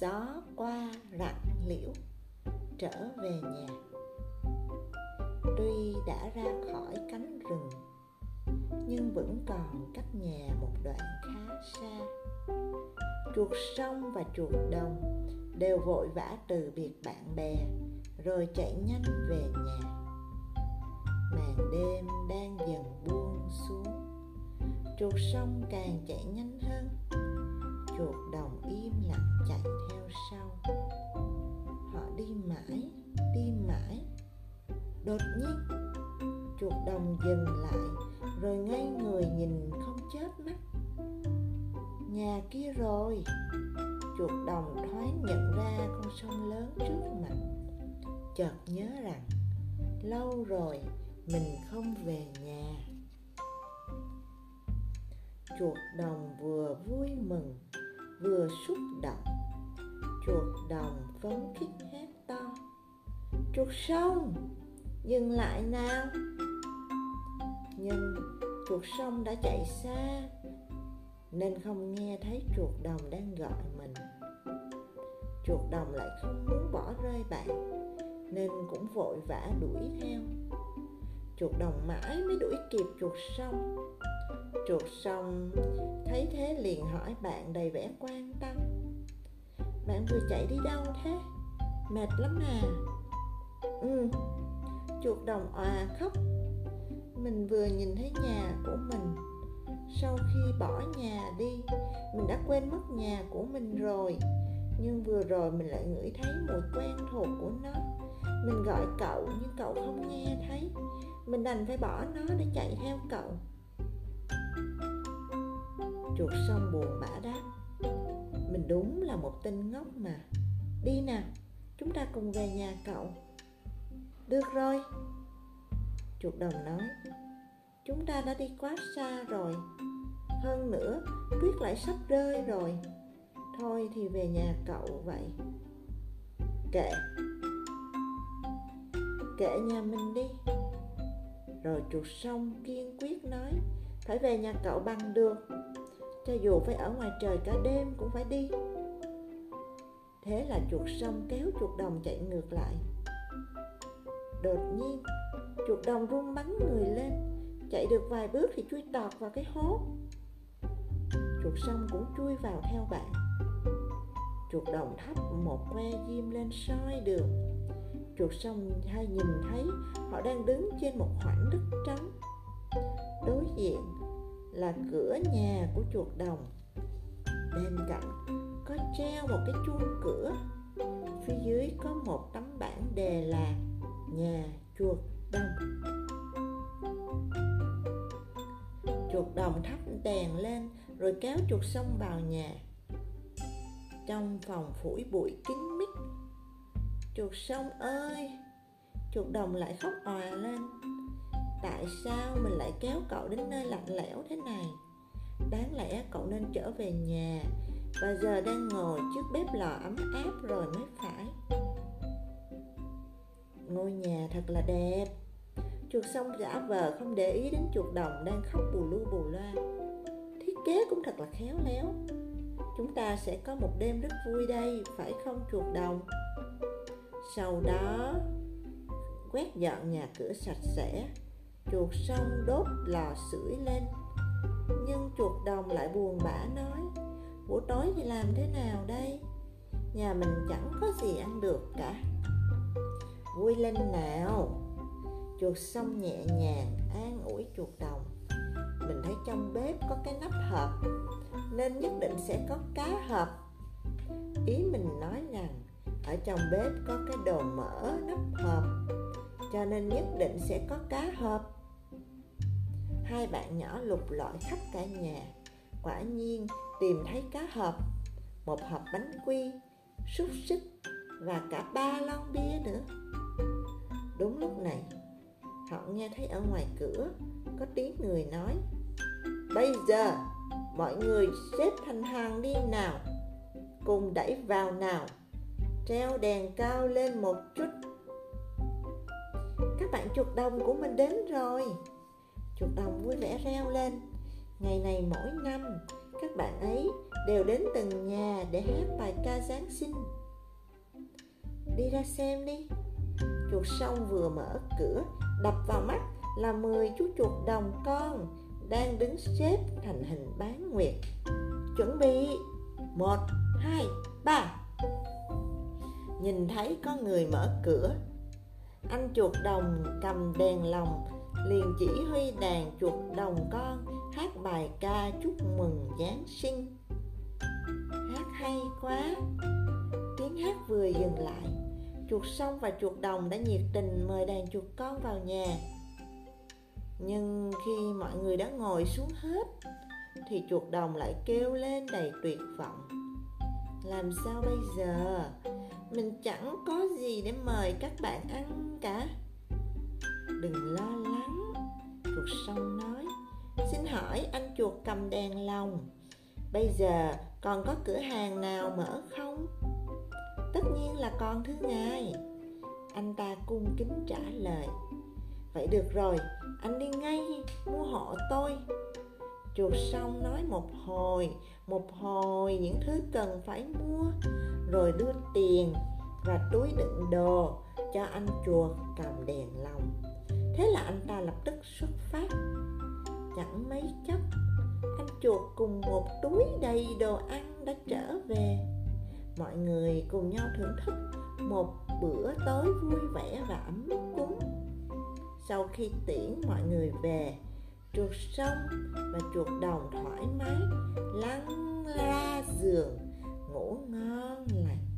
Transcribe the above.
gió qua rạng liễu, trở về nhà. Tuy đã ra khỏi cánh rừng, nhưng vẫn còn cách nhà một đoạn khá xa. Chuột sông và chuột đồng đều vội vã từ biệt bạn bè, rồi chạy nhanh về nhà. Màn đêm đang dần buông xuống, chuột sông càng chạy nhanh lòng đồng dừng lại, rồi ngay người nhìn không chớp mắt. Nhà kia rồi. Chuột đồng thoáng nhận ra con sông lớn trước mặt. Chợt nhớ rằng, lâu rồi mình không về nhà. Chuột đồng vừa vui mừng, vừa xúc động. Chuột đồng phấn khích hét to, chuột sông, dừng lại nào nhưng chuột sông đã chạy xa, nên không nghe thấy chuột đồng đang gọi mình. Chuột đồng lại không muốn bỏ rơi bạn, nên cũng vội vã đuổi theo. Chuột đồng mãi mới đuổi kịp chuột sông. Chuột sông thấy thế liền hỏi bạn đầy vẻ quan tâm. Bạn vừa chạy đi đâu thế? Mệt lắm à? Ừ chuột đồng òa khóc mình vừa nhìn thấy nhà của mình. Sau khi bỏ nhà đi, mình đã quên mất nhà của mình rồi. Nhưng vừa rồi mình lại ngửi thấy mùi quen thuộc của nó. Mình gọi cậu, nhưng cậu không nghe thấy. Mình đành phải bỏ nó để chạy theo cậu. Chuột xong buồn bã đáp, mình đúng là một tên ngốc mà. Đi nào, chúng ta cùng về nhà cậu. Được rồi chuột đồng nói. Chúng ta đã đi quá xa rồi. Hơn nữa tuyết lại sắp rơi rồi. Thôi thì về nhà cậu vậy. Kệ. Kệ nhà mình đi. Rồi chuột sông kiên quyết nói, phải về nhà cậu bằng được. Cho dù phải ở ngoài trời cả đêm cũng phải đi. Thế là chuột sông kéo chuột đồng chạy ngược lại đột nhiên, chuột đồng run bắn người lên, chạy được vài bước thì chui tọt vào cái hố. Chuột sông cũng chui vào theo bạn. Chuột đồng thắp một que diêm lên soi đường. Chuột sông hay nhìn thấy, họ đang đứng trên một khoảng đất trống. Đối diện là cửa nhà của chuột đồng. Bên cạnh có treo một cái chuông cửa. Phía dưới có một tấm bảng đề là nhà chuột đồng. Chuột đồng thắp đèn lên rồi kéo chuột sông vào nhà. Trong phòng phủi bụi kín mít. Chuột sông ơi, chuột đồng lại khóc òa lên. Tại sao mình lại kéo cậu đến nơi lạnh lẽo thế này? Đáng lẽ cậu nên trở về nhà. Và giờ đang ngồi trước bếp lò ấm áp rồi mới phải ngôi nhà thật là đẹp. Chuột sông giả vờ không để ý đến chuột đồng đang khóc bù lu bù loa. Thiết kế cũng thật là khéo léo. Chúng ta sẽ có một đêm rất vui đây, phải không, chuột đồng? Sau đó, quét dọn nhà cửa sạch sẽ, chuột sông đốt lò sưởi lên. Nhưng chuột đồng lại buồn bã nói, buổi tối thì làm thế nào đây? Nhà mình chẳng có gì ăn được cả vui lên nào. Chuột xong nhẹ nhàng, an ủi chuột đồng. Mình thấy trong bếp có cái nắp hộp, nên nhất định sẽ có cá hộp. Ý mình nói rằng, ở trong bếp có cái đồ mỡ nắp hộp, cho nên nhất định sẽ có cá hộp. Hai bạn nhỏ lục lọi khắp cả nhà, quả nhiên tìm thấy cá hộp, một hộp bánh quy, xúc xích và cả ba lon bia nữa đúng lúc này, họ nghe thấy ở ngoài cửa, có tiếng người nói, bây giờ, mọi người xếp thành hàng đi nào, cùng đẩy vào nào, treo đèn cao lên một chút. Các bạn chuột đồng của mình đến rồi. Chuột đồng vui vẻ reo lên, ngày này mỗi năm, các bạn ấy đều đến từng nhà để hát bài ca giáng sinh. Đi ra xem đi chuột sông vừa mở cửa, đập vào mắt là 10 chú chuột đồng con đang đứng xếp thành hình bán nguyệt. Chuẩn bị. Một, hai, ba. Nhìn thấy có người mở cửa, anh chuột đồng cầm đèn lồng, liền chỉ huy đàn chuột đồng con hát bài ca chúc mừng giáng sinh. Hát hay quá. Tiếng hát vừa dừng lại chuột sông và chuột đồng đã nhiệt tình mời đàn chuột con vào nhà. Nhưng khi mọi người đã ngồi xuống hết, thì chuột đồng lại kêu lên đầy tuyệt vọng. Làm sao bây giờ? Mình chẳng có gì để mời các bạn ăn cả. Đừng lo lắng, chuột sông nói. Xin hỏi anh chuột cầm đèn lồng, bây giờ còn có cửa hàng nào mở không? Tất nhiên là con thứ ngài anh ta cung kính trả lời. Vậy được rồi, anh đi ngay mua hộ tôi. Chuột xong nói một hồi một hồi những thứ cần phải mua, rồi đưa tiền và túi đựng đồ cho anh chuột cầm đèn lồng. Thế là anh ta lập tức xuất phát. Chẳng mấy chốc, anh chuột cùng một túi đầy đồ ăn đã trở về mọi người cùng nhau thưởng thức một bữa tối vui vẻ và ấm cúng. Sau khi tiễn mọi người về, chuột sông và chuột đồng thoải mái lăn ra giường, ngủ ngon lành.